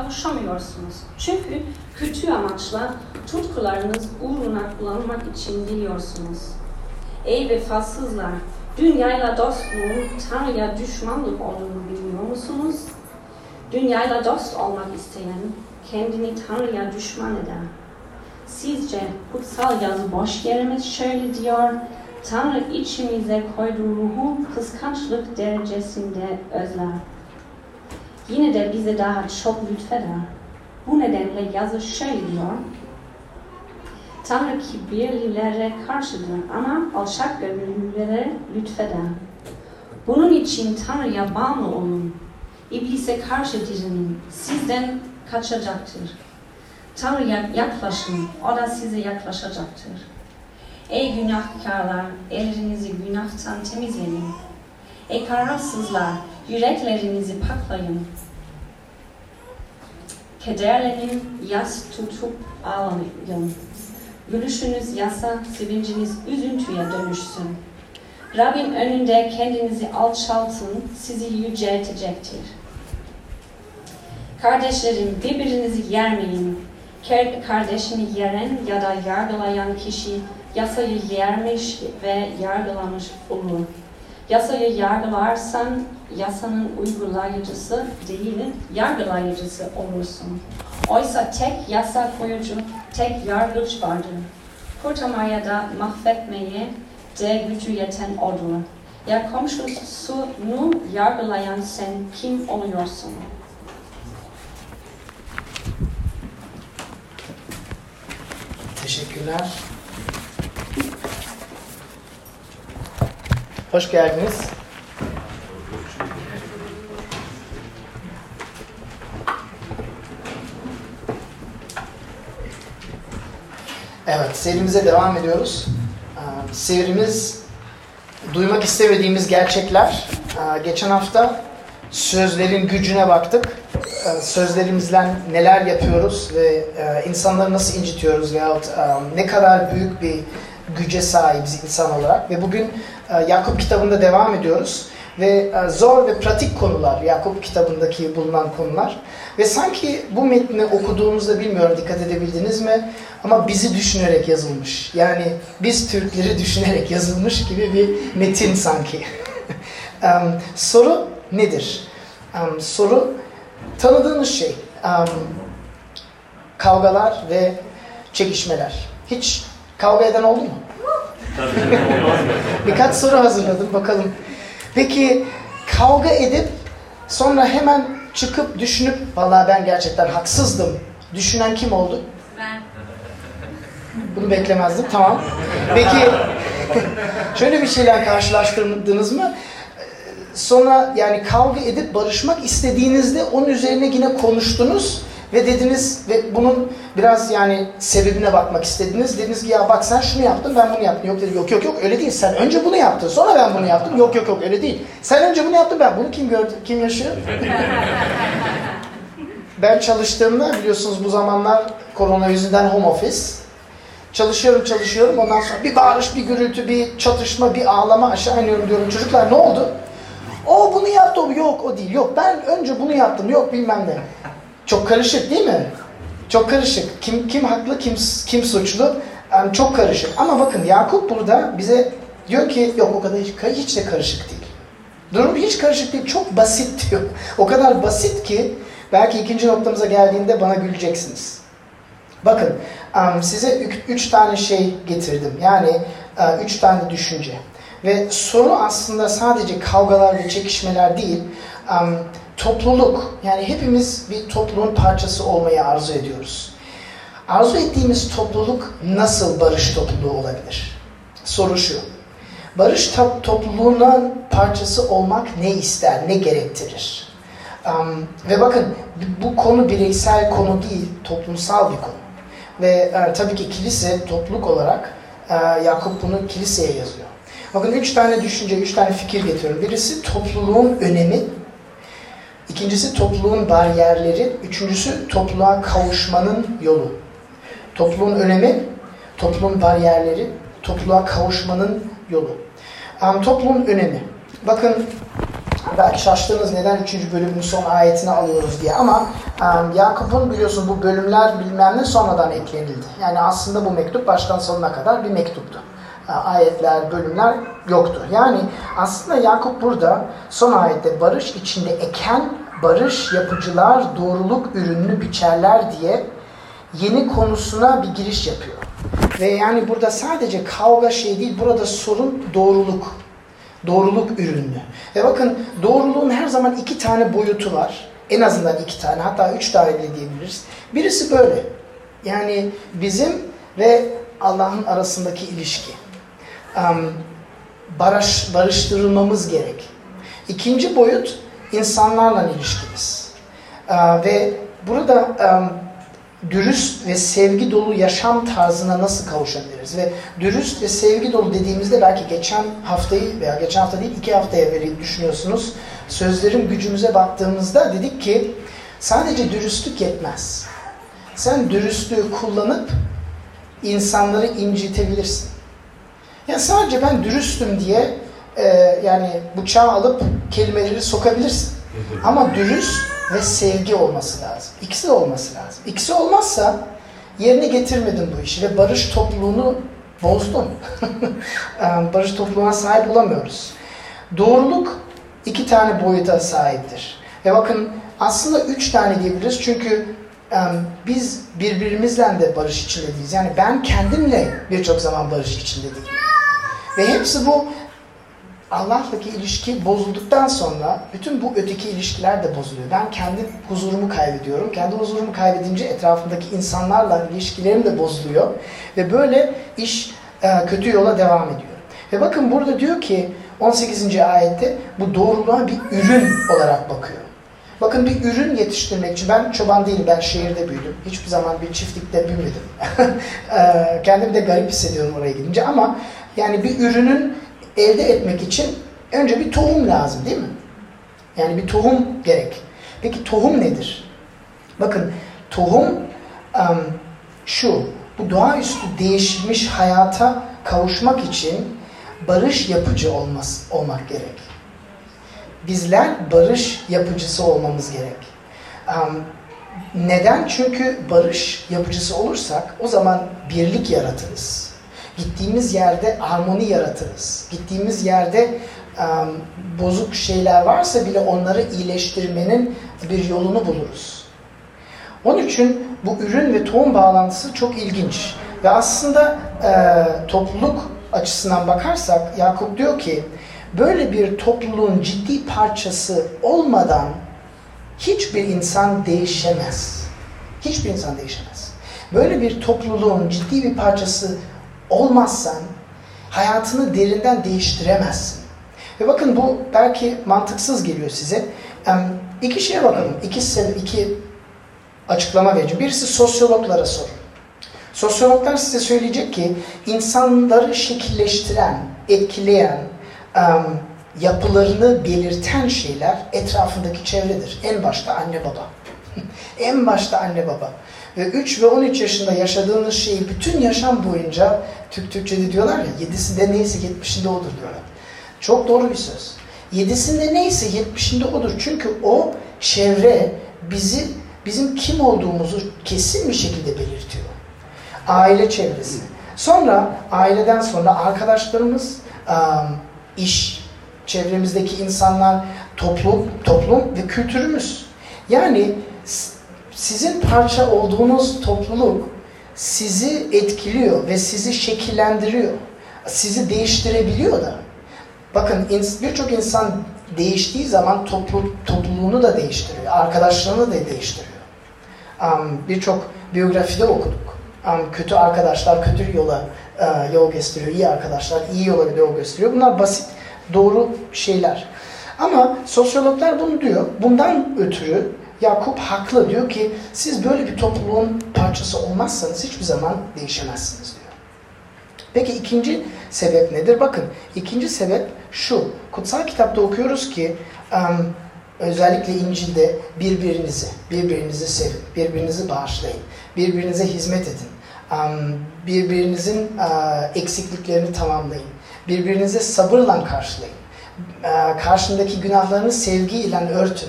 kavuşamıyorsunuz. Çünkü kötü amaçla tutkularınız uğruna kullanmak için biliyorsunuz. Ey vefasızlar, dünyayla dostluğun Tanrı'ya düşmanlık olduğunu biliyor musunuz? Dünyayla dost olmak isteyen kendini Tanrı'ya düşman eder. Sizce kutsal yazı boş yere mi şöyle diyor? Tanrı içimize koyduğu ruhu kıskançlık derecesinde özler. Yine de bize daha çok lütfeder. Bu nedenle yazı şöyle diyor. Tanrı kibirlilere karşıdır ama alçak gönüllülere lütfeder. Bunun için Tanrı'ya bağlı olun. İblise karşı dirinin. Sizden kaçacaktır. Tanrı'ya yaklaşın. O da size yaklaşacaktır. Ey günahkarlar, ellerinizi günahtan temizleyin. Ey kararsızlar, yüreklerinizi paklayın. Kederlenin, yas tutup ağlayın. Gülüşünüz yasa, sevinciniz üzüntüye dönüşsün. Rabbin önünde kendinizi alçaltın, sizi yüceltecektir. Kardeşlerim birbirinizi yermeyin. Kardeşini yeren ya da yargılayan kişi yasayı yermiş ve yargılamış olur. Yasayı yargılarsan yasanın uygulayıcısı değil, yargılayıcısı olursun. Oysa tek yasa koyucu, tek yargıç vardır. Kurtarmaya da mahvetmeye de gücü yeten odur. Ya komşusunu yargılayan sen kim oluyorsun? Teşekkürler. Hoş geldiniz. Evet, serimize devam ediyoruz. Ee, serimiz duymak istemediğimiz gerçekler. Ee, geçen hafta sözlerin gücüne baktık. Ee, sözlerimizle neler yapıyoruz ve e, insanları nasıl incitiyoruz veyahut e, ne kadar büyük bir güce sahibiz insan olarak. Ve bugün e, Yakup kitabında devam ediyoruz. Ve zor ve pratik konular, Yakup kitabındaki bulunan konular. Ve sanki bu metni okuduğumuzda bilmiyorum dikkat edebildiniz mi? Ama bizi düşünerek yazılmış. Yani biz Türkleri düşünerek yazılmış gibi bir metin sanki. um, soru nedir? Um, soru tanıdığınız şey. Um, kavgalar ve çekişmeler. Hiç kavga eden oldu mu? Birkaç soru hazırladım bakalım. Peki kavga edip sonra hemen çıkıp düşünüp vallahi ben gerçekten haksızdım düşünen kim oldu? Ben. Bunu beklemezdim. Tamam. Peki şöyle bir şeyler karşılaştırdınız mı? Sonra yani kavga edip barışmak istediğinizde onun üzerine yine konuştunuz ve dediniz ve bunun biraz yani sebebine bakmak istediniz. Dediniz ki ya bak sen şunu yaptın ben bunu yaptım. Yok dedi yok yok yok öyle değil. Sen önce bunu yaptın sonra ben bunu yaptım. Yok yok yok öyle değil. Sen önce bunu yaptın ben bunu kim gördü? Kim yaşıyor? ben çalıştığımda biliyorsunuz bu zamanlar korona yüzünden home office. Çalışıyorum çalışıyorum ondan sonra bir bağırış, bir gürültü, bir çatışma, bir ağlama aşağı iniyorum diyorum. Çocuklar ne oldu? O bunu yaptı, o yok o değil. Yok ben önce bunu yaptım, yok bilmem ne. Çok karışık değil mi? Çok karışık. Kim kim haklı, kim kim suçlu? Yani çok karışık. Ama bakın Yakup burada bize diyor ki yok o kadar hiç, hiç de karışık değil. Durum hiç karışık değil. Çok basit diyor. O kadar basit ki belki ikinci noktamıza geldiğinde bana güleceksiniz. Bakın size üç tane şey getirdim. Yani üç tane düşünce. Ve soru aslında sadece kavgalar ve çekişmeler değil, topluluk. Yani hepimiz bir topluluğun parçası olmayı arzu ediyoruz. Arzu ettiğimiz topluluk nasıl barış topluluğu olabilir? Soru şu. Barış topluluğunun parçası olmak ne ister, ne gerektirir? Um, ve bakın bu konu bireysel konu değil, toplumsal bir konu. Ve e, tabii ki kilise topluluk olarak e, Yakup bunu kiliseye yazıyor. Bakın üç tane düşünce, üç tane fikir getiriyorum. Birisi topluluğun önemi, ikincisi topluluğun bariyerleri, üçüncüsü topluluğa kavuşmanın yolu. Topluluğun önemi, topluluğun bariyerleri, topluluğa kavuşmanın yolu. Um, topluluğun önemi. Bakın belki şaştınız neden 3. bölümün son ayetini alıyoruz diye ama um, Yakup'un biliyorsun bu bölümler bilmem ne sonradan eklenildi. Yani aslında bu mektup baştan sonuna kadar bir mektuptu. Ayetler, bölümler yoktu. Yani aslında Yakup burada son ayette barış içinde eken barış yapıcılar doğruluk ürününü biçerler diye yeni konusuna bir giriş yapıyor. Ve yani burada sadece kavga şey değil, burada sorun doğruluk. Doğruluk ürünü. Ve bakın doğruluğun her zaman iki tane boyutu var. En azından iki tane, hatta üç tane bile diyebiliriz. Birisi böyle. Yani bizim ve Allah'ın arasındaki ilişki. Barış, barıştırılmamız gerek. İkinci boyut insanlarla ilişkimiz. Uh, ve burada dürüst ve sevgi dolu yaşam tarzına nasıl kavuşabiliriz? Ve dürüst ve sevgi dolu dediğimizde belki geçen haftayı veya geçen hafta değil iki haftaya beri düşünüyorsunuz. Sözlerin gücümüze baktığımızda dedik ki sadece dürüstlük yetmez. Sen dürüstlüğü kullanıp insanları incitebilirsin. Yani sadece ben dürüstüm diye e, yani bıçağı alıp kelimeleri sokabilirsin. Ama dürüst ve sevgi olması lazım. İkisi de olması lazım. İkisi olmazsa yerine getirmedin bu işi ve barış topluluğunu bozdun. barış topluluğuna sahip olamıyoruz. Doğruluk iki tane boyuta sahiptir. Ve bakın aslında üç tane diyebiliriz çünkü um, biz birbirimizle de barış içinde değiliz. Yani ben kendimle birçok zaman barış içinde değilim. Ve hepsi bu Allah'taki ilişki bozulduktan sonra bütün bu öteki ilişkiler de bozuluyor. Ben kendi huzurumu kaybediyorum. Kendi huzurumu kaybedince etrafındaki insanlarla ilişkilerim de bozuluyor. Ve böyle iş e, kötü yola devam ediyor. Ve bakın burada diyor ki 18. ayette bu doğruluğa bir ürün olarak bakıyor. Bakın bir ürün yetiştirmek için ben çoban değilim, ben şehirde büyüdüm. Hiçbir zaman bir çiftlikte büyümedim. E, kendimi de garip hissediyorum oraya gidince ama yani bir ürünün elde etmek için önce bir tohum lazım değil mi? Yani bir tohum gerek. Peki tohum nedir? Bakın tohum um, şu, bu doğaüstü değişmiş hayata kavuşmak için barış yapıcı olması, olmak gerek. Bizler barış yapıcısı olmamız gerek. Um, neden? Çünkü barış yapıcısı olursak o zaman birlik yaratırız. Gittiğimiz yerde harmoni yaratırız. Gittiğimiz yerde bozuk şeyler varsa bile onları iyileştirmenin bir yolunu buluruz. Onun için bu ürün ve tohum bağlantısı çok ilginç. Ve aslında e, topluluk açısından bakarsak Yakup diyor ki böyle bir topluluğun ciddi parçası olmadan hiçbir insan değişemez. Hiçbir insan değişemez. Böyle bir topluluğun ciddi bir parçası olmazsan hayatını derinden değiştiremezsin. Ve bakın bu belki mantıksız geliyor size. İki şeye bakalım. İki, iki açıklama vereceğim. Birisi sosyologlara sorun. Sosyologlar size söyleyecek ki insanları şekilleştiren, etkileyen, yapılarını belirten şeyler etrafındaki çevredir. En başta anne baba. en başta anne baba. Ve 3 ve 13 yaşında yaşadığınız şeyi bütün yaşam boyunca Türk Türkçe'de diyorlar ya yedisinde neyse yetmişinde odur diyorlar. Çok doğru bir söz. Yedisinde neyse yetmişinde odur. Çünkü o çevre bizi bizim kim olduğumuzu kesin bir şekilde belirtiyor. Aile çevresi. Sonra aileden sonra arkadaşlarımız, iş, çevremizdeki insanlar, toplum, toplum ve kültürümüz. Yani sizin parça olduğunuz topluluk sizi etkiliyor ve sizi şekillendiriyor. Sizi değiştirebiliyor da. Bakın birçok insan değiştiği zaman toplu, topluluğunu da değiştiriyor. Arkadaşlarını da değiştiriyor. Um, birçok biyografide okuduk. Um, kötü arkadaşlar kötü yola uh, yol gösteriyor. İyi arkadaşlar iyi yola yol gösteriyor. Bunlar basit, doğru şeyler. Ama sosyologlar bunu diyor. Bundan ötürü Yakup haklı diyor ki siz böyle bir topluluğun parçası olmazsanız hiçbir zaman değişemezsiniz diyor. Peki ikinci sebep nedir? Bakın ikinci sebep şu. Kutsal kitapta okuyoruz ki özellikle İncil'de birbirinizi, birbirinizi sevin, birbirinizi bağışlayın, birbirinize hizmet edin, birbirinizin uh, eksikliklerini tamamlayın, birbirinize sabırla karşılayın, e, karşındaki günahlarını sevgiyle örtün.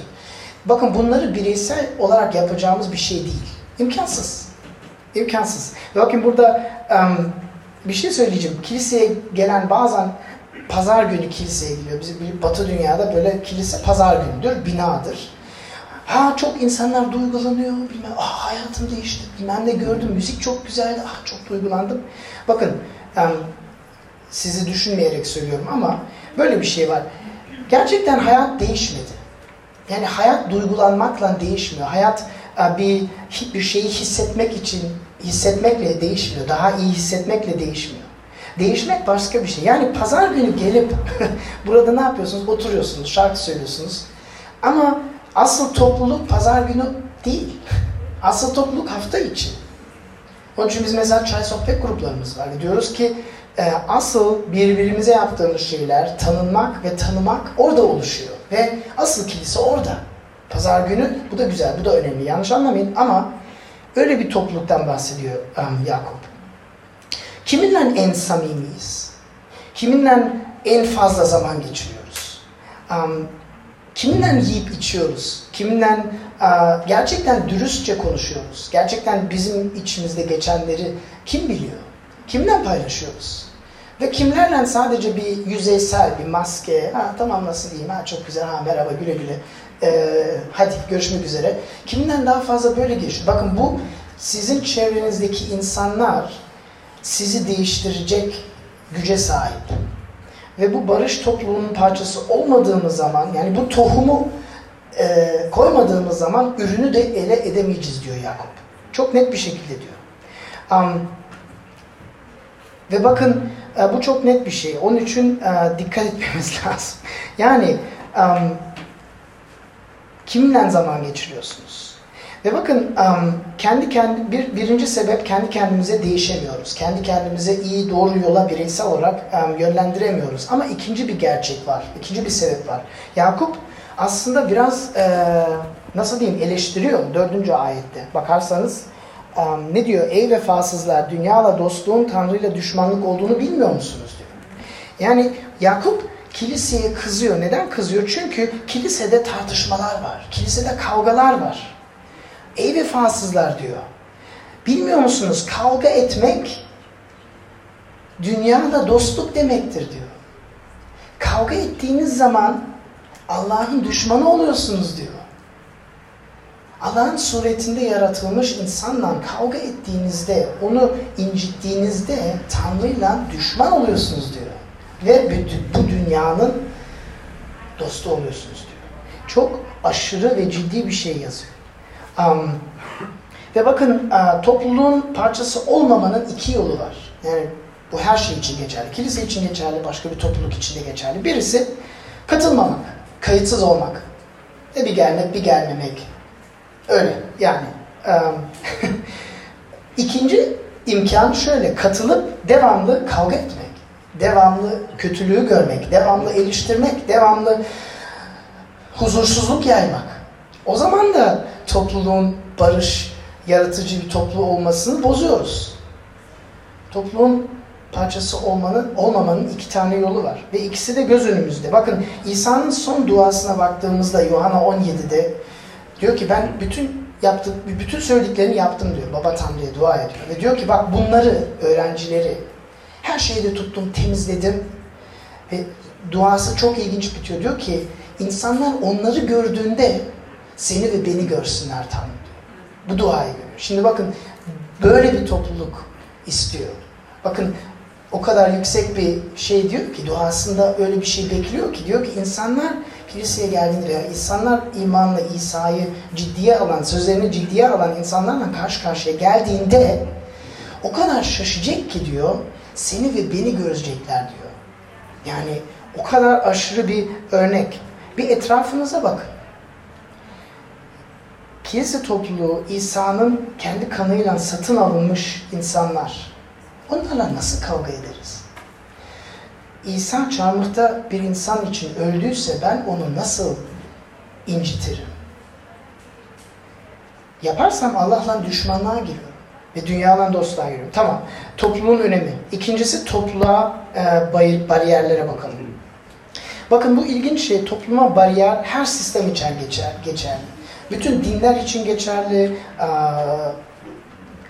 Bakın bunları bireysel olarak yapacağımız bir şey değil. İmkansız. İmkansız. Bakın burada um, bir şey söyleyeceğim. Kiliseye gelen bazen pazar günü kiliseye gidiyor. Bizim batı dünyada böyle kilise pazar günüdür, binadır. Ha çok insanlar duygulanıyor, bilmem, ah hayatım değişti, bilmem ne gördüm, müzik çok güzeldi, ah çok duygulandım. Bakın um, sizi düşünmeyerek söylüyorum ama böyle bir şey var. Gerçekten hayat değişmedi. Yani hayat duygulanmakla değişmiyor. Hayat e, bir bir şeyi hissetmek için hissetmekle değişmiyor. Daha iyi hissetmekle değişmiyor. Değişmek başka bir şey. Yani pazar günü gelip burada ne yapıyorsunuz? Oturuyorsunuz, şarkı söylüyorsunuz. Ama asıl topluluk pazar günü değil. Asıl topluluk hafta içi. Onun için biz mesela çay sohbet gruplarımız var. Diyoruz ki e, asıl birbirimize yaptığımız şeyler tanınmak ve tanımak orada oluşuyor. Ve asıl kilise orada. Pazar günü bu da güzel, bu da önemli. Yanlış anlamayın ama öyle bir topluluktan bahsediyor um, Yakup. Kiminle en samimiyiz? Kiminle en fazla zaman geçiriyoruz? Um, kiminle yiyip içiyoruz? Kiminle uh, gerçekten dürüstçe konuşuyoruz? Gerçekten bizim içimizde geçenleri kim biliyor? Kimden paylaşıyoruz? Ve kimlerle sadece bir yüzeysel, bir maske, ha tamam nasıl diyeyim, ha çok güzel, ha merhaba güle güle, ee, hadi görüşmek üzere. Kimden daha fazla böyle geçiyor? Bakın bu sizin çevrenizdeki insanlar sizi değiştirecek güce sahip. Ve bu barış topluluğunun parçası olmadığımız zaman, yani bu tohumu e, koymadığımız zaman ürünü de ele edemeyeceğiz diyor Yakup. Çok net bir şekilde diyor. Um, ve bakın e, bu çok net bir şey. Onun için e, dikkat etmemiz lazım. Yani um, kiminle zaman geçiriyorsunuz? Ve bakın kendi kendi bir birinci sebep kendi kendimize değişemiyoruz. Kendi kendimize iyi doğru yola bireysel olarak yönlendiremiyoruz. Ama ikinci bir gerçek var. İkinci bir sebep var. Yakup aslında biraz e, nasıl diyeyim eleştiriyor dördüncü ayette. Bakarsanız um, ne diyor? Ey vefasızlar dünyala dostluğun Tanrı'yla düşmanlık olduğunu bilmiyor musunuz diyor. Yani Yakup kiliseye kızıyor. Neden kızıyor? Çünkü kilisede tartışmalar var. Kilisede kavgalar var. Ey vefasızlar diyor. Bilmiyor musunuz? Kavga etmek dünyada dostluk demektir diyor. Kavga ettiğiniz zaman Allah'ın düşmanı oluyorsunuz diyor. Allah'ın suretinde yaratılmış insanla kavga ettiğinizde, onu incittiğinizde Tanrı'yla düşman oluyorsunuz diyor. Ve bu dünyanın dostu oluyorsunuz diyor. Çok aşırı ve ciddi bir şey yazıyor. Um, ve bakın topluluğun parçası olmamanın iki yolu var. Yani bu her şey için geçerli. Kilise için geçerli, başka bir topluluk için de geçerli. Birisi katılmamak, kayıtsız olmak. Ve bir gelmek, bir gelmemek. Öyle yani. Um, ikinci imkan şöyle, katılıp devamlı kavga etmek. Devamlı kötülüğü görmek, devamlı eleştirmek, devamlı huzursuzluk yaymak. O zaman da topluluğun barış, yaratıcı bir topluluğu olmasını bozuyoruz. Topluluğun parçası olmanın, olmamanın iki tane yolu var. Ve ikisi de göz önümüzde. Bakın İsa'nın son duasına baktığımızda Yuhanna 17'de diyor ki ben bütün yaptım, bütün söylediklerini yaptım diyor. Baba Tanrı'ya dua ediyor. Ve diyor ki bak bunları, öğrencileri her şeyde tuttum, temizledim. Ve duası çok ilginç bitiyor. Diyor ki insanlar onları gördüğünde seni ve beni görsünler Tanrı diyor. Bu duayı görüyor. Şimdi bakın böyle bir topluluk istiyor. Bakın o kadar yüksek bir şey diyor ki duasında öyle bir şey bekliyor ki diyor ki insanlar kiliseye geldiğinde veya insanlar imanla İsa'yı ciddiye alan, sözlerini ciddiye alan insanlarla karşı karşıya geldiğinde o kadar şaşacak ki diyor seni ve beni görecekler diyor. Yani o kadar aşırı bir örnek. Bir etrafınıza bakın. Kilise topluluğu İsa'nın kendi kanıyla satın alınmış insanlar. Onlarla nasıl kavga ederiz? İsa çarmıhta bir insan için öldüyse ben onu nasıl incitirim? Yaparsam Allah'la düşmanlığa giriyorum. Ve dünyadan dostluğa giriyorum. Tamam. Topluluğun önemi. İkincisi topluluğa e, bariyerlere bakalım. Bakın bu ilginç şey topluma bariyer her sistem için geçer, geçerli. Bütün dinler için geçerli,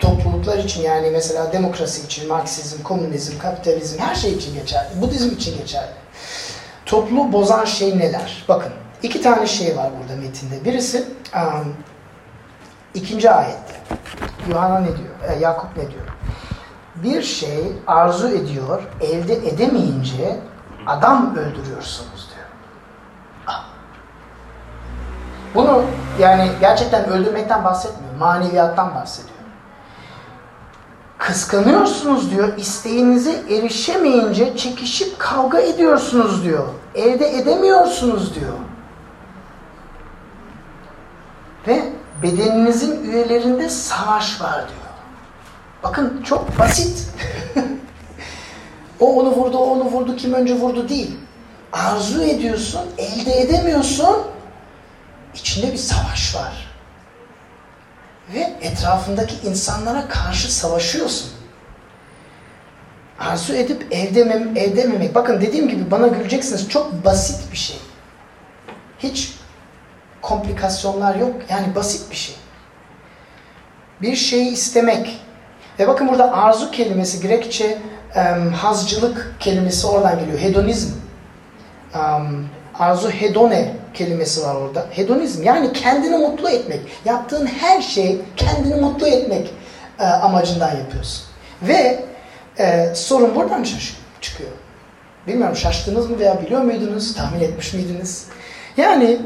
topluluklar için yani mesela demokrasi için, Marksizm, komünizm, kapitalizm her şey için geçerli. Budizm için geçerli. Topluluğu bozan şey neler? Bakın iki tane şey var burada metinde. Birisi um, ikinci ayette. Yuhanna ne diyor? E, Yakup ne diyor? Bir şey arzu ediyor, elde edemeyince adam öldürüyorsunuz diyor. Ah. Bunu yani gerçekten öldürmekten bahsetmiyor. Maneviyattan bahsediyor. Kıskanıyorsunuz diyor. İsteğinize erişemeyince çekişip kavga ediyorsunuz diyor. Elde edemiyorsunuz diyor. Ve bedeninizin üyelerinde savaş var diyor. Bakın çok basit. o onu vurdu, o onu vurdu, kim önce vurdu değil. Arzu ediyorsun, elde edemiyorsun. İçinde bir savaş var ve etrafındaki insanlara karşı savaşıyorsun. Arzu edip evdemem, evdememek. Bakın dediğim gibi bana güleceksiniz. Çok basit bir şey. Hiç komplikasyonlar yok. Yani basit bir şey. Bir şeyi istemek. Ve bakın burada arzu kelimesi Grekçe um, hazcılık kelimesi oradan geliyor. Hedonizm. Um, arzu hedone kelimesi var orada. Hedonizm yani kendini mutlu etmek. Yaptığın her şey kendini mutlu etmek e, amacından yapıyorsun. Ve e, sorun buradan çıkıyor. Bilmiyorum şaştınız mı veya biliyor muydunuz, tahmin etmiş miydiniz? Yani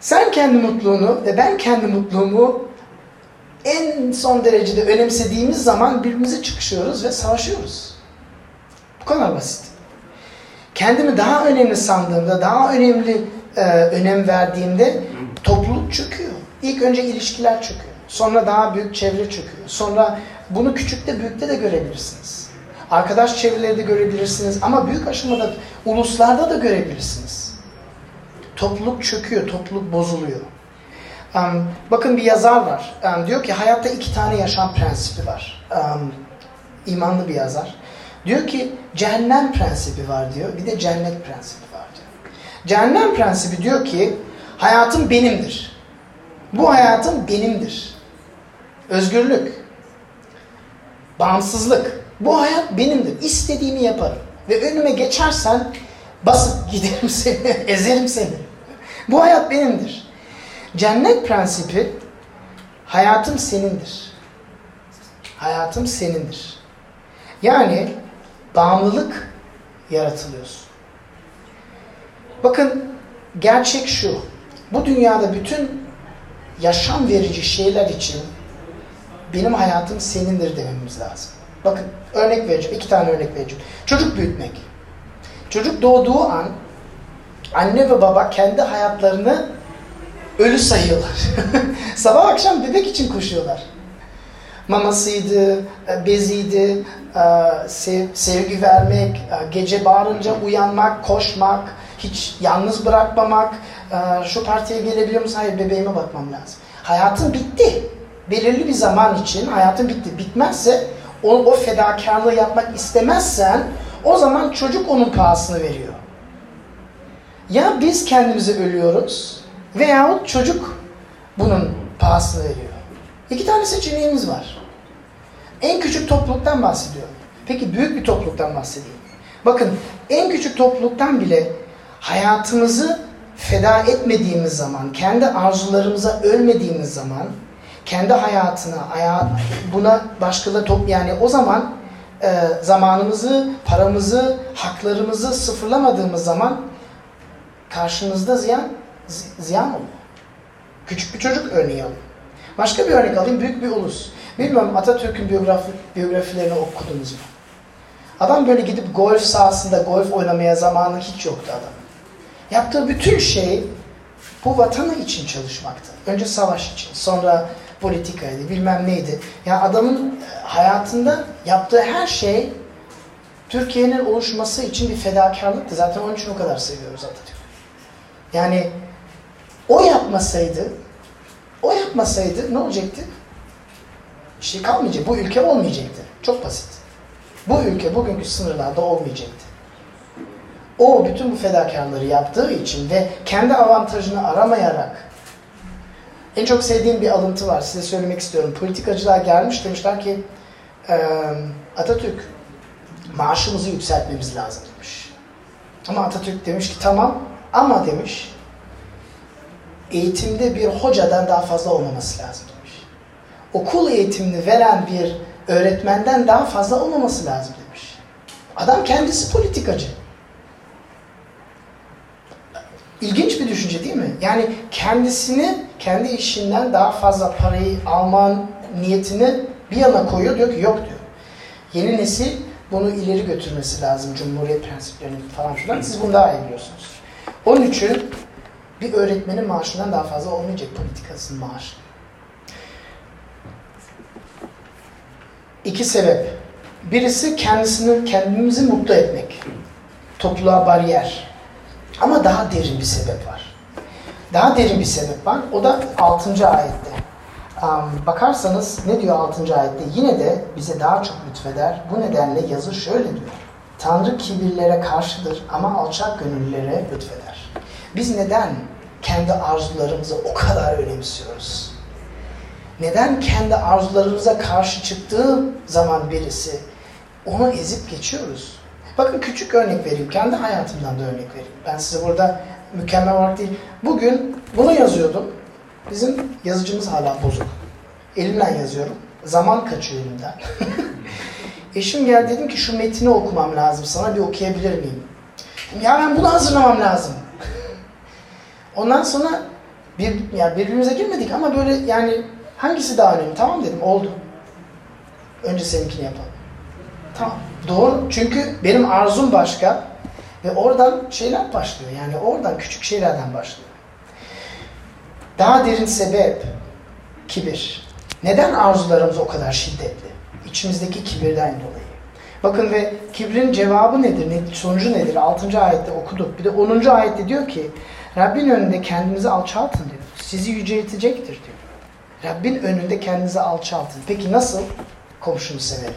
sen kendi mutluluğunu ve ben kendi mutluluğumu en son derecede önemsediğimiz zaman birbirimize çıkışıyoruz ve savaşıyoruz. Bu kadar basit. Kendimi daha önemli sandığımda, daha önemli e, önem verdiğimde topluluk çöküyor. İlk önce ilişkiler çöküyor. Sonra daha büyük çevre çöküyor. Sonra bunu küçükte büyükte de görebilirsiniz. Arkadaş çevreleri de görebilirsiniz ama büyük aşamada uluslarda da görebilirsiniz. Topluluk çöküyor, topluluk bozuluyor. Um, bakın bir yazar var. Um, diyor ki hayatta iki tane yaşam prensibi var. Um, imanlı bir yazar. Diyor ki cehennem prensibi var diyor. Bir de cennet prensibi Cehennem prensibi diyor ki hayatım benimdir. Bu hayatım benimdir. Özgürlük, bağımsızlık. Bu hayat benimdir. İstediğimi yaparım. Ve önüme geçersen basıp giderim seni, ezerim seni. Bu hayat benimdir. Cennet prensibi hayatım senindir. Hayatım senindir. Yani bağımlılık yaratılıyorsun. Bakın gerçek şu. Bu dünyada bütün yaşam verici şeyler için benim hayatım senindir dememiz lazım. Bakın örnek vereceğim. iki tane örnek vereceğim. Çocuk büyütmek. Çocuk doğduğu an anne ve baba kendi hayatlarını ölü sayıyorlar. Sabah akşam bebek için koşuyorlar. Mamasıydı, beziydi, e, sevgi vermek, e, gece bağırınca uyanmak, koşmak, hiç yalnız bırakmamak, e, şu partiye gelebiliyor musun? Hayır bebeğime bakmam lazım. Hayatın bitti. Belirli bir zaman için hayatın bitti. Bitmezse o, o fedakarlığı yapmak istemezsen o zaman çocuk onun pahasını veriyor. Ya biz kendimizi ölüyoruz veyahut çocuk bunun pahasını veriyor. İki tane seçeneğimiz var. En küçük topluluktan bahsediyorum. Peki büyük bir topluluktan bahsedeyim. Bakın en küçük topluluktan bile hayatımızı feda etmediğimiz zaman, kendi arzularımıza ölmediğimiz zaman, kendi hayatına, buna başkaları top yani o zaman e, zamanımızı, paramızı, haklarımızı sıfırlamadığımız zaman karşımızda ziyan ziyan oluyor. Küçük bir çocuk örneği alayım. Başka bir örnek alayım, büyük bir ulus. Bilmiyorum Atatürk'ün biyografi, biyografilerini okudunuz mu? Adam böyle gidip golf sahasında golf oynamaya zamanı hiç yoktu adam. Yaptığı bütün şey bu vatanı için çalışmaktı. Önce savaş için, sonra politikaydı, bilmem neydi. Yani adamın e, hayatında yaptığı her şey Türkiye'nin oluşması için bir fedakarlıktı. Zaten onun için o kadar seviyoruz Atatürk'ü. Yani o yapmasaydı, o yapmasaydı ne olacaktı? Bir şey kalmayacak. Bu ülke olmayacaktı. Çok basit. Bu ülke bugünkü sınırlarda olmayacaktı. o bütün bu fedakarları yaptığı için ve kendi avantajını aramayarak en çok sevdiğim bir alıntı var. Size söylemek istiyorum. Politikacılar gelmiş demişler ki Atatürk maaşımızı yükseltmemiz lazım demiş. Ama Atatürk demiş ki tamam ama demiş eğitimde bir hocadan daha fazla olmaması lazım demiş. Okul eğitimini veren bir öğretmenden daha fazla olmaması lazım demiş. Adam kendisi politikacı. İlginç bir düşünce değil mi? Yani kendisini kendi işinden daha fazla parayı alman niyetini bir yana koyuyor diyor ki yok diyor. Yeni nesil bunu ileri götürmesi lazım cumhuriyet prensiplerini falan filan. Siz bunu daha iyi biliyorsunuz. Onun için bir öğretmenin maaşından daha fazla olmayacak politikasının maaşı. İki sebep. Birisi kendisini, kendimizi mutlu etmek. Topluluğa bariyer. Ama daha derin bir sebep var. Daha derin bir sebep var. O da 6. ayette. Um, bakarsanız ne diyor 6. ayette? Yine de bize daha çok lütfeder. Bu nedenle yazı şöyle diyor. Tanrı kibirlere karşıdır ama alçak gönüllülere lütfeder. Biz neden kendi arzularımızı o kadar önemsiyoruz? Neden kendi arzularımıza karşı çıktığı zaman birisi onu ezip geçiyoruz? Bakın küçük örnek vereyim. Kendi hayatımdan da örnek vereyim. Ben size burada mükemmel olarak değil. Bugün bunu yazıyordum. Bizim yazıcımız hala bozuk. Elimden yazıyorum. Zaman kaçıyor elimden. Eşim geldi dedim ki şu metni okumam lazım. Sana bir okuyabilir miyim? Ya ben bunu hazırlamam lazım. Ondan sonra bir, ya birbirimize girmedik ama böyle yani hangisi daha önemli? Tamam dedim oldu. Önce seninkini yapalım. Tamam. Doğru. Çünkü benim arzum başka ve oradan şeyler başlıyor. Yani oradan küçük şeylerden başlıyor. Daha derin sebep kibir. Neden arzularımız o kadar şiddetli? İçimizdeki kibirden dolayı. Bakın ve kibrin cevabı nedir? Sonucu nedir? 6. ayette okuduk. Bir de 10. ayette diyor ki Rabbin önünde kendinizi alçaltın diyor. Sizi yüceltecektir diyor. Rabbin önünde kendinizi alçaltın. Peki nasıl? Komşunu severek.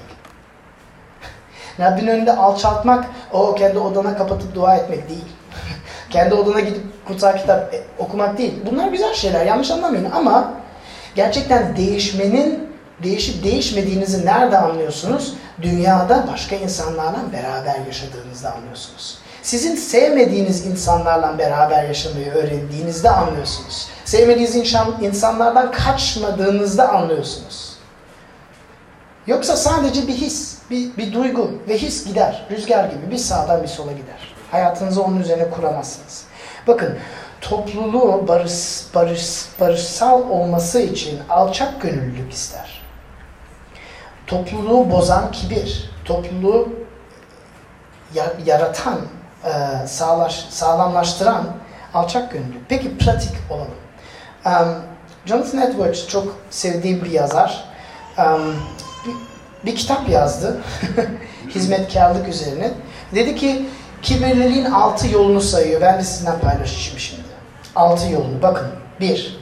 Rabbin önünde alçaltmak o kendi odana kapatıp dua etmek değil. kendi odana gidip kutsal kitap e, okumak değil. Bunlar güzel şeyler yanlış anlamayın ama gerçekten değişmenin değişip değişmediğinizi nerede anlıyorsunuz? Dünyada başka insanlarla beraber yaşadığınızda anlıyorsunuz. Sizin sevmediğiniz insanlarla beraber yaşamayı öğrendiğinizde anlıyorsunuz. Sevmediğiniz insan, insanlardan kaçmadığınızda anlıyorsunuz. Yoksa sadece bir his, bir, bir duygu ve his gider. Rüzgar gibi bir sağdan bir sola gider. Hayatınızı onun üzerine kuramazsınız. Bakın topluluğu barış, barış, barışsal olması için alçak gönüllülük ister. Topluluğu bozan kibir, topluluğu yaratan, e, sağlaş, sağlamlaştıran alçak gönüllülük. Peki pratik olalım. Um, Jonathan Edwards çok sevdiğim bir yazar. Um, bir, bir kitap yazdı. Hizmetkarlık üzerine. Dedi ki kibirliliğin altı yolunu sayıyor. Ben de sizinle paylaşayım şimdi. Altı yolunu. Bakın. Bir,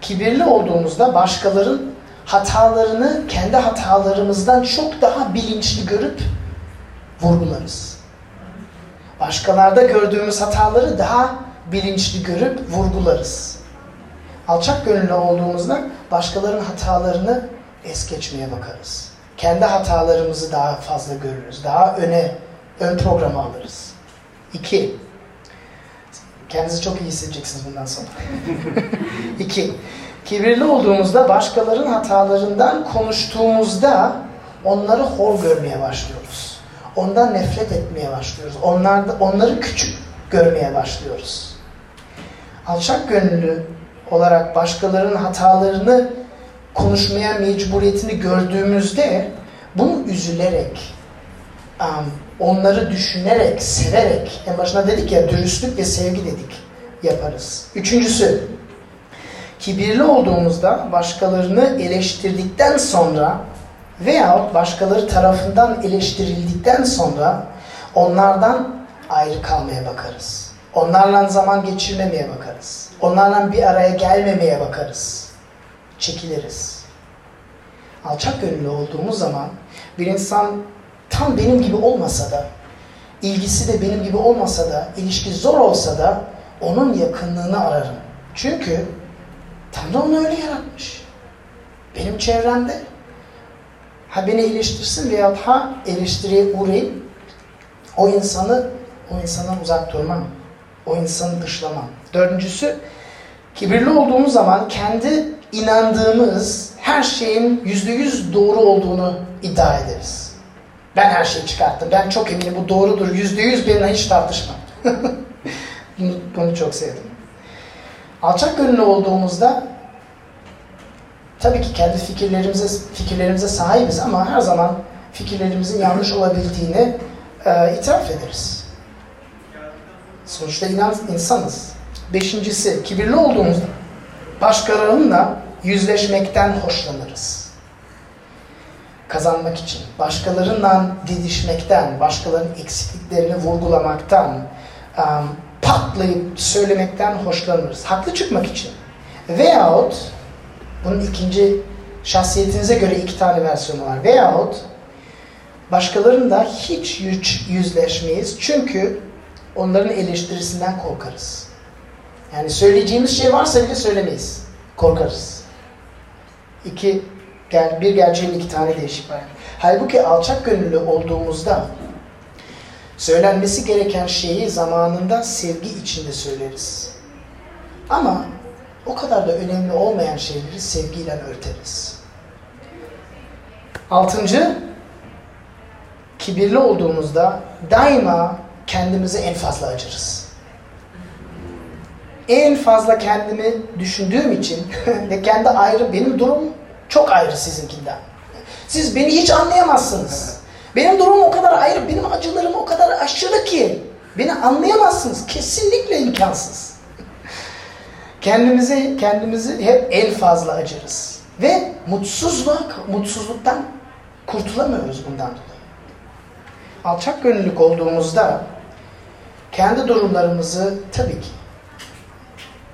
kibirli olduğumuzda başkaların hatalarını kendi hatalarımızdan çok daha bilinçli görüp vurgularız. Başkalarda gördüğümüz hataları daha bilinçli görüp vurgularız. Alçak gönüllü olduğumuzda başkalarının hatalarını es geçmeye bakarız. Kendi hatalarımızı daha fazla görürüz. Daha öne, ön programa alırız. İki, kendinizi çok iyi hissedeceksiniz bundan sonra. İki, kibirli olduğumuzda başkalarının hatalarından konuştuğumuzda onları hor görmeye başlıyoruz. Ondan nefret etmeye başlıyoruz. Onlarda, onları küçük görmeye başlıyoruz. Alçak gönüllü olarak başkalarının hatalarını konuşmaya mecburiyetini gördüğümüzde bunu üzülerek, onları düşünerek, severek, en başına dedik ya dürüstlük ve sevgi dedik yaparız. Üçüncüsü, kibirli olduğumuzda başkalarını eleştirdikten sonra veya başkaları tarafından eleştirildikten sonra onlardan ayrı kalmaya bakarız. Onlarla zaman geçirmemeye bakarız. Onlarla bir araya gelmemeye bakarız. Çekiliriz. Alçak gönüllü olduğumuz zaman bir insan tam benim gibi olmasa da ilgisi de benim gibi olmasa da, ilişki zor olsa da onun yakınlığını ararım. Çünkü Tanrı onu öyle yaratmış. Benim çevremde ha beni eleştirsin veya ha eleştiriye uğrayıp o insanı o insandan uzak durmam. O insanı dışlamam. Dördüncüsü kibirli olduğumuz zaman kendi inandığımız her şeyin yüzde yüz doğru olduğunu iddia ederiz. Ben her şeyi çıkarttım. Ben çok eminim bu doğrudur. Yüzde yüz benimle hiç tartışmam. bunu, bunu çok sevdim. Alçak gönüllü olduğumuzda tabii ki kendi fikirlerimize fikirlerimize sahibiz ama her zaman fikirlerimizin yanlış olabildiğini e, itiraf ederiz. Sonuçta inan, insanız. Beşincisi, kibirli olduğumuzda başkalarınla yüzleşmekten hoşlanırız. Kazanmak için, başkalarından didişmekten, başkalarının eksikliklerini vurgulamaktan, um, patlayıp söylemekten hoşlanırız. Haklı çıkmak için. Veyahut, bunun ikinci şahsiyetinize göre iki tane versiyonu var. Veyahut, başkalarında hiç yüzleşmeyiz. Çünkü onların eleştirisinden korkarız. Yani söyleyeceğimiz şey varsa bile söylemeyiz. Korkarız. İki, bir gerçeğin iki tane değişik var. Halbuki alçak gönüllü olduğumuzda söylenmesi gereken şeyi zamanında sevgi içinde söyleriz. Ama o kadar da önemli olmayan şeyleri sevgiyle örteriz. Altıncı, kibirli olduğumuzda daima kendimizi en fazla acırız. En fazla kendimi düşündüğüm için ve kendi ayrı, benim durum çok ayrı sizinkinden. Siz beni hiç anlayamazsınız. Benim durumum o kadar ayrı, benim acılarım o kadar aşırı ki beni anlayamazsınız. Kesinlikle imkansız. Kendimizi, kendimizi hep en fazla acırız. Ve mutsuzluk, mutsuzluktan kurtulamıyoruz bundan dolayı. Alçak gönüllülük olduğumuzda kendi durumlarımızı tabii ki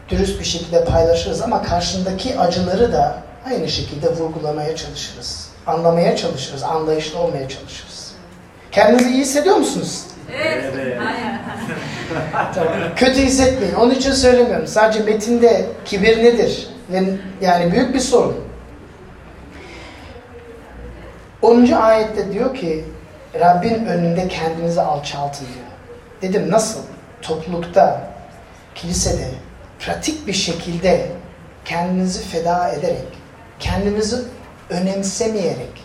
dürüst bir şekilde paylaşırız ama karşındaki acıları da aynı şekilde vurgulamaya çalışırız. Anlamaya çalışırız, anlayışlı olmaya çalışırız. Kendinizi iyi hissediyor musunuz? Evet. tamam. Kötü hissetmeyin. Onun için söylemiyorum. Sadece metinde kibir nedir? Ve yani büyük bir sorun. 10. ayette diyor ki Rabbin önünde kendinizi alçaltın diyor. Dedim nasıl? Toplulukta, kilisede, pratik bir şekilde kendinizi feda ederek, kendinizi önemsemeyerek,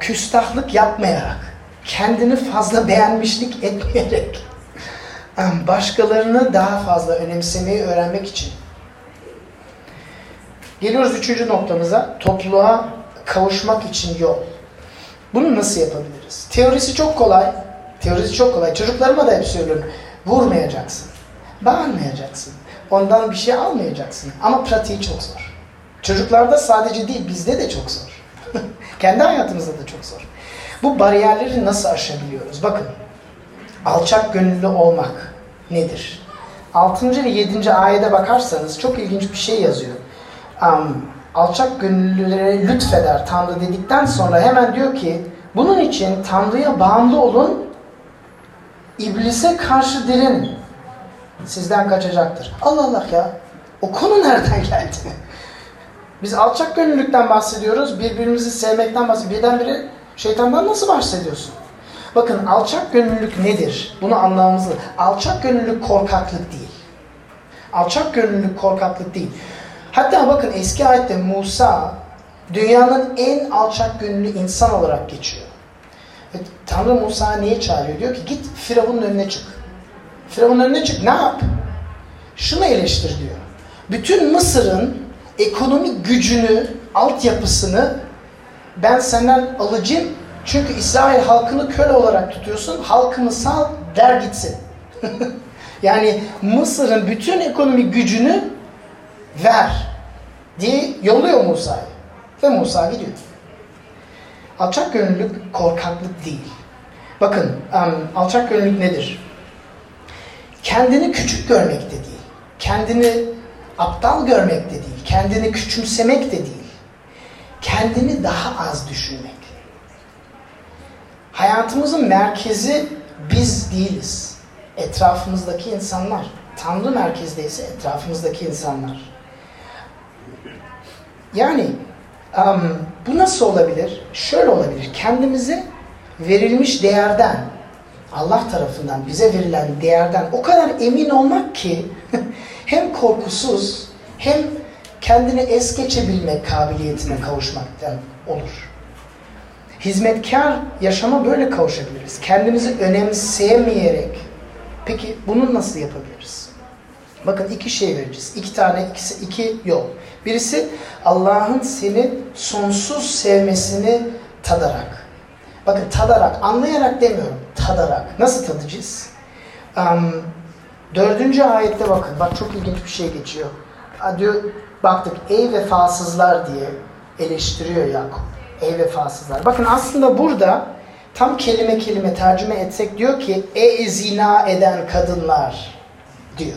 küstahlık yapmayarak, kendini fazla beğenmişlik etmeyerek, başkalarını daha fazla önemsemeyi öğrenmek için. Geliyoruz üçüncü noktamıza, topluluğa kavuşmak için yol. Bunu nasıl yapabiliriz? Teorisi çok kolay. Teorisi çok kolay. Çocuklarıma da hep söylüyorum. Vurmayacaksın. Bağırmayacaksın. Ondan bir şey almayacaksın. Ama pratiği çok zor. Çocuklarda sadece değil, bizde de çok zor. Kendi hayatımızda da çok zor. Bu bariyerleri nasıl aşabiliyoruz? Bakın, alçak gönüllü olmak nedir? 6. ve 7. ayete bakarsanız çok ilginç bir şey yazıyor. Um, alçak gönüllülere lütfeder Tanrı dedikten sonra hemen diyor ki bunun için Tanrı'ya bağımlı olun, iblise karşı dirin. Sizden kaçacaktır. Allah Allah ya. O konu nereden geldi? Biz alçak gönüllülükten bahsediyoruz. Birbirimizi sevmekten bahsediyoruz. Birdenbire şeytandan nasıl bahsediyorsun? Bakın alçak gönüllülük nedir? Bunu anlamamız lazım. Alçak gönüllülük korkaklık değil. Alçak gönüllülük korkaklık değil. Hatta bakın eski ayette Musa dünyanın en alçak gönüllü insan olarak geçiyor. Ve Tanrı Musa niye çağırıyor? Diyor ki git Firavun'un önüne çık. Firavun'un önüne çık. Ne yap? Şunu eleştir diyor. Bütün Mısır'ın ekonomik gücünü, altyapısını ben senden alacağım. Çünkü İsrail halkını köle olarak tutuyorsun. Halkımı sal, der gitsin. yani Mısır'ın bütün ekonomik gücünü ver diye yolluyor Musa'yı. Ve Musa gidiyor. Alçak gönüllülük korkaklık değil. Bakın alçak gönüllülük nedir? Kendini küçük görmek de değil. Kendini aptal görmek de değil. Kendini küçümsemek de değil. Kendini daha az düşünmek. Hayatımızın merkezi biz değiliz. Etrafımızdaki insanlar. Tanrı merkezdeyse etrafımızdaki insanlar. Yani um, bu nasıl olabilir? Şöyle olabilir. Kendimize verilmiş değerden, Allah tarafından bize verilen değerden o kadar emin olmak ki hem korkusuz hem kendini es geçebilmek kabiliyetine kavuşmaktan olur. Hizmetkar yaşama böyle kavuşabiliriz. Kendimizi önemseyemeyerek. Peki bunu nasıl yapabiliriz? Bakın iki şey vereceğiz. İki tane, ikisi, iki yol. Birisi Allah'ın seni sonsuz sevmesini tadarak. Bakın tadarak, anlayarak demiyorum. Tadarak. Nasıl tadacağız? Um, dördüncü ayette bakın. Bak çok ilginç bir şey geçiyor. Diyor, baktık ey vefasızlar diye eleştiriyor Yakup. Ey vefasızlar. Bakın aslında burada tam kelime kelime tercüme etsek diyor ki ey zina eden kadınlar diyor.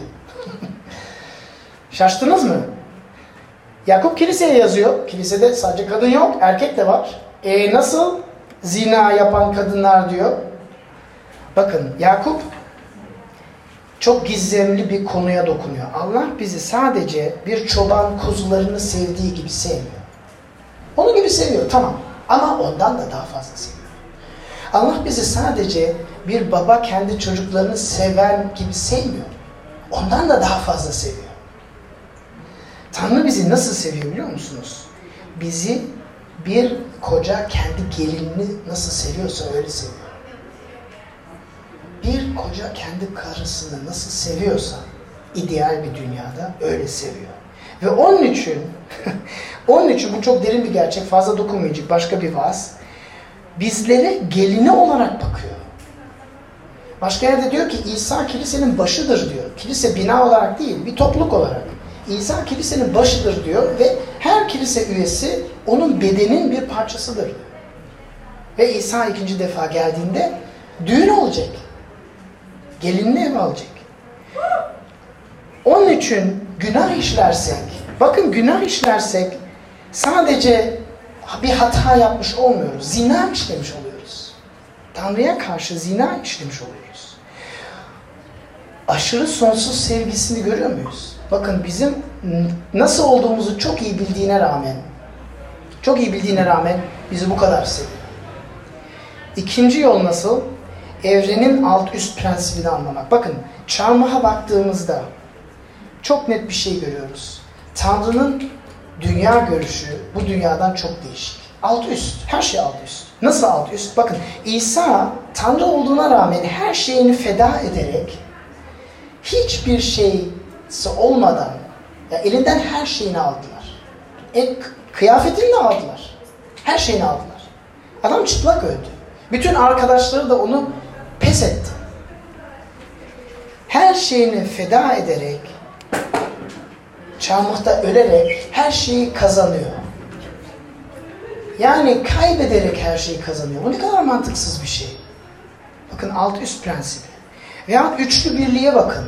Şaştınız mı? Yakup kiliseye yazıyor. Kilisede sadece kadın yok, erkek de var. E nasıl zina yapan kadınlar diyor. Bakın Yakup çok gizemli bir konuya dokunuyor. Allah bizi sadece bir çoban kuzularını sevdiği gibi sevmiyor. Onu gibi seviyor tamam ama ondan da daha fazla seviyor. Allah bizi sadece bir baba kendi çocuklarını seven gibi sevmiyor. Ondan da daha fazla seviyor. Tanrı bizi nasıl seviyor biliyor musunuz? Bizi bir koca kendi gelinini nasıl seviyorsa öyle seviyor. Koca kendi karısını nasıl seviyorsa ideal bir dünyada öyle seviyor. Ve onun için onun için bu çok derin bir gerçek. Fazla dokunmayacak başka bir vaaz. Bizlere gelini olarak bakıyor. Başka yerde diyor ki İsa kilisenin başıdır diyor. Kilise bina olarak değil, bir topluluk olarak. İsa kilisenin başıdır diyor ve her kilise üyesi onun bedenin bir parçasıdır. Ve İsa ikinci defa geldiğinde düğün olacak. Gelinli ev alacak. Onun için günah işlersek, bakın günah işlersek sadece bir hata yapmış olmuyoruz. Zina işlemiş oluyoruz. Tanrı'ya karşı zina işlemiş oluyoruz. Aşırı sonsuz sevgisini görüyor muyuz? Bakın bizim nasıl olduğumuzu çok iyi bildiğine rağmen, çok iyi bildiğine rağmen bizi bu kadar seviyor. İkinci yol nasıl? Evrenin alt üst prensibini anlamak. Bakın çarmıha baktığımızda çok net bir şey görüyoruz. Tanrı'nın dünya görüşü bu dünyadan çok değişik. Alt üst, her şey alt üst. Nasıl alt üst? Bakın İsa Tanrı olduğuna rağmen her şeyini feda ederek hiçbir şey olmadan ya elinden her şeyini aldılar. E, kıyafetini de aldılar. Her şeyini aldılar. Adam çıplak öldü. Bütün arkadaşları da onu pes etti. Her şeyini feda ederek çarmıhta ölerek her şeyi kazanıyor. Yani kaybederek her şeyi kazanıyor. Bu ne kadar mantıksız bir şey. Bakın alt üst prensibi. Veya üçlü birliğe bakın.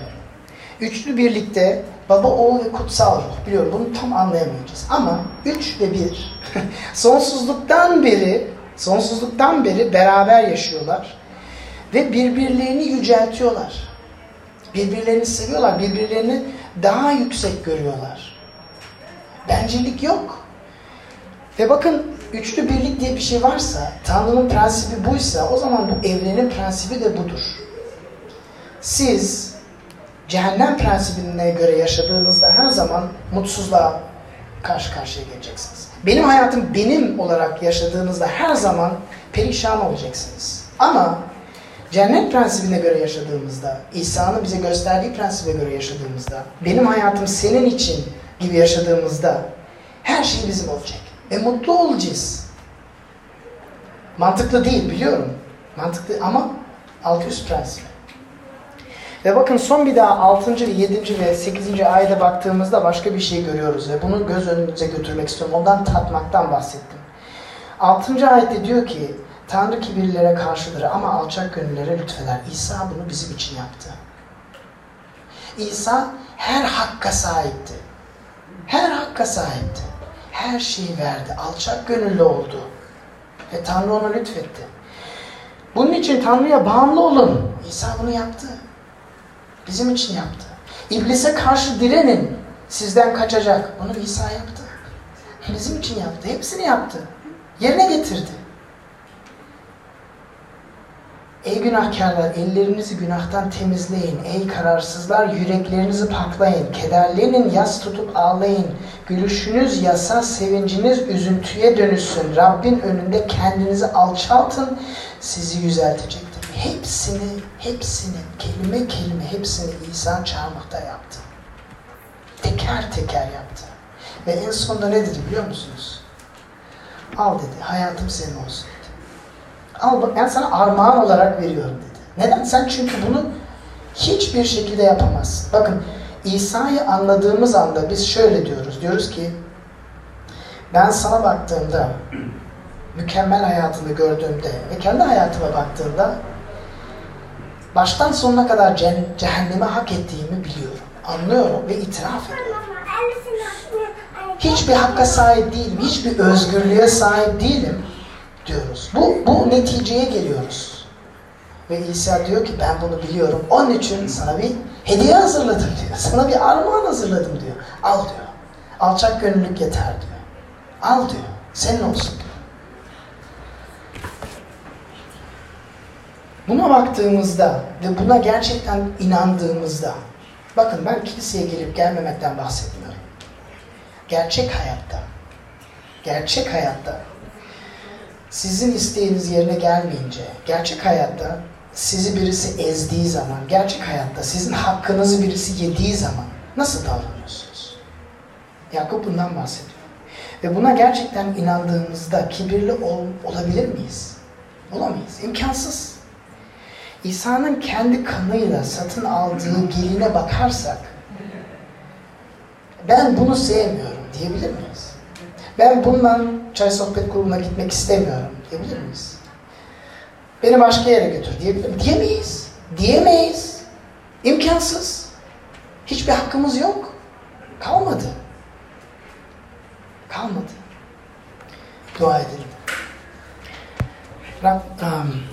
Üçlü birlikte baba, oğul ve kutsal ruh. Biliyorum bunu tam anlayamayacağız. Ama üç ve bir sonsuzluktan beri sonsuzluktan beri beraber yaşıyorlar. Ve birbirlerini yüceltiyorlar. Birbirlerini seviyorlar. Birbirlerini daha yüksek görüyorlar. Bencillik yok. Ve bakın üçlü birlik diye bir şey varsa, Tanrı'nın prensibi buysa o zaman bu evrenin prensibi de budur. Siz cehennem prensibine göre yaşadığınızda her zaman mutsuzluğa karşı karşıya geleceksiniz. Benim hayatım benim olarak yaşadığınızda her zaman perişan olacaksınız. Ama cennet prensibine göre yaşadığımızda, İsa'nın bize gösterdiği prensibe göre yaşadığımızda, benim hayatım senin için gibi yaşadığımızda her şey bizim olacak. Ve mutlu olacağız. Mantıklı değil biliyorum. Mantıklı ama alt üst prensip. Ve bakın son bir daha 6. ve 7. ve 8. ayete baktığımızda başka bir şey görüyoruz ve bunu göz önünüze götürmek istiyorum. Ondan tatmaktan bahsettim. 6. ayette diyor ki Tanrı kibirlilere karşıdır ama alçak gönüllere lütfeder. İsa bunu bizim için yaptı. İsa her hakka sahipti. Her hakka sahipti. Her şeyi verdi. Alçak gönüllü oldu. Ve Tanrı ona lütfetti. Bunun için Tanrı'ya bağımlı olun. İsa bunu yaptı. Bizim için yaptı. İblise karşı direnin. Sizden kaçacak. Bunu İsa yaptı. Bizim için yaptı. Hepsini yaptı. Yerine getirdi. Ey günahkarlar ellerinizi günahtan temizleyin. Ey kararsızlar yüreklerinizi paklayın. Kederlenin yas tutup ağlayın. Gülüşünüz yasa, sevinciniz üzüntüye dönüşsün. Rabbin önünde kendinizi alçaltın. Sizi yüzeltecektir. Hepsini, hepsini, kelime kelime hepsini İsa çarmıhta yaptı. Teker teker yaptı. Ve en sonunda ne dedi biliyor musunuz? Al dedi, hayatım senin olsun Al bak ben sana armağan olarak veriyorum dedi. Neden? Sen çünkü bunu hiçbir şekilde yapamazsın. Bakın İsa'yı anladığımız anda biz şöyle diyoruz. Diyoruz ki ben sana baktığımda mükemmel hayatını gördüğümde ve kendi hayatıma baktığımda baştan sonuna kadar cehenneme hak ettiğimi biliyorum. Anlıyorum ve itiraf ediyorum. Hiçbir hakka sahip değilim, hiçbir özgürlüğe sahip değilim diyoruz. Bu, bu neticeye geliyoruz. Ve İsa diyor ki ben bunu biliyorum. Onun için sana bir hediye hazırladım diyor. Sana bir armağan hazırladım diyor. Al diyor. Alçak gönüllülük yeter diyor. Al diyor. Senin olsun diyor. Buna baktığımızda ve buna gerçekten inandığımızda bakın ben kiliseye gelip gelmemekten bahsetmiyorum. Gerçek hayatta gerçek hayatta sizin isteğiniz yerine gelmeyince, gerçek hayatta sizi birisi ezdiği zaman, gerçek hayatta sizin hakkınızı birisi yediği zaman nasıl davranıyorsunuz? Yakup bundan bahsediyor. Ve buna gerçekten inandığımızda kibirli ol, olabilir miyiz? Olamayız. İmkansız. İsa'nın kendi kanıyla satın aldığı geline bakarsak ben bunu sevmiyorum diyebilir miyiz? Ben bundan çay sohbet grubuna gitmek istemiyorum diyebilir miyiz? Beni başka yere götür diyebilir? Diyemeyiz. Diyemeyiz. İmkansız. Hiçbir hakkımız yok. Kalmadı. Kalmadı. Dua edelim. Rab, um,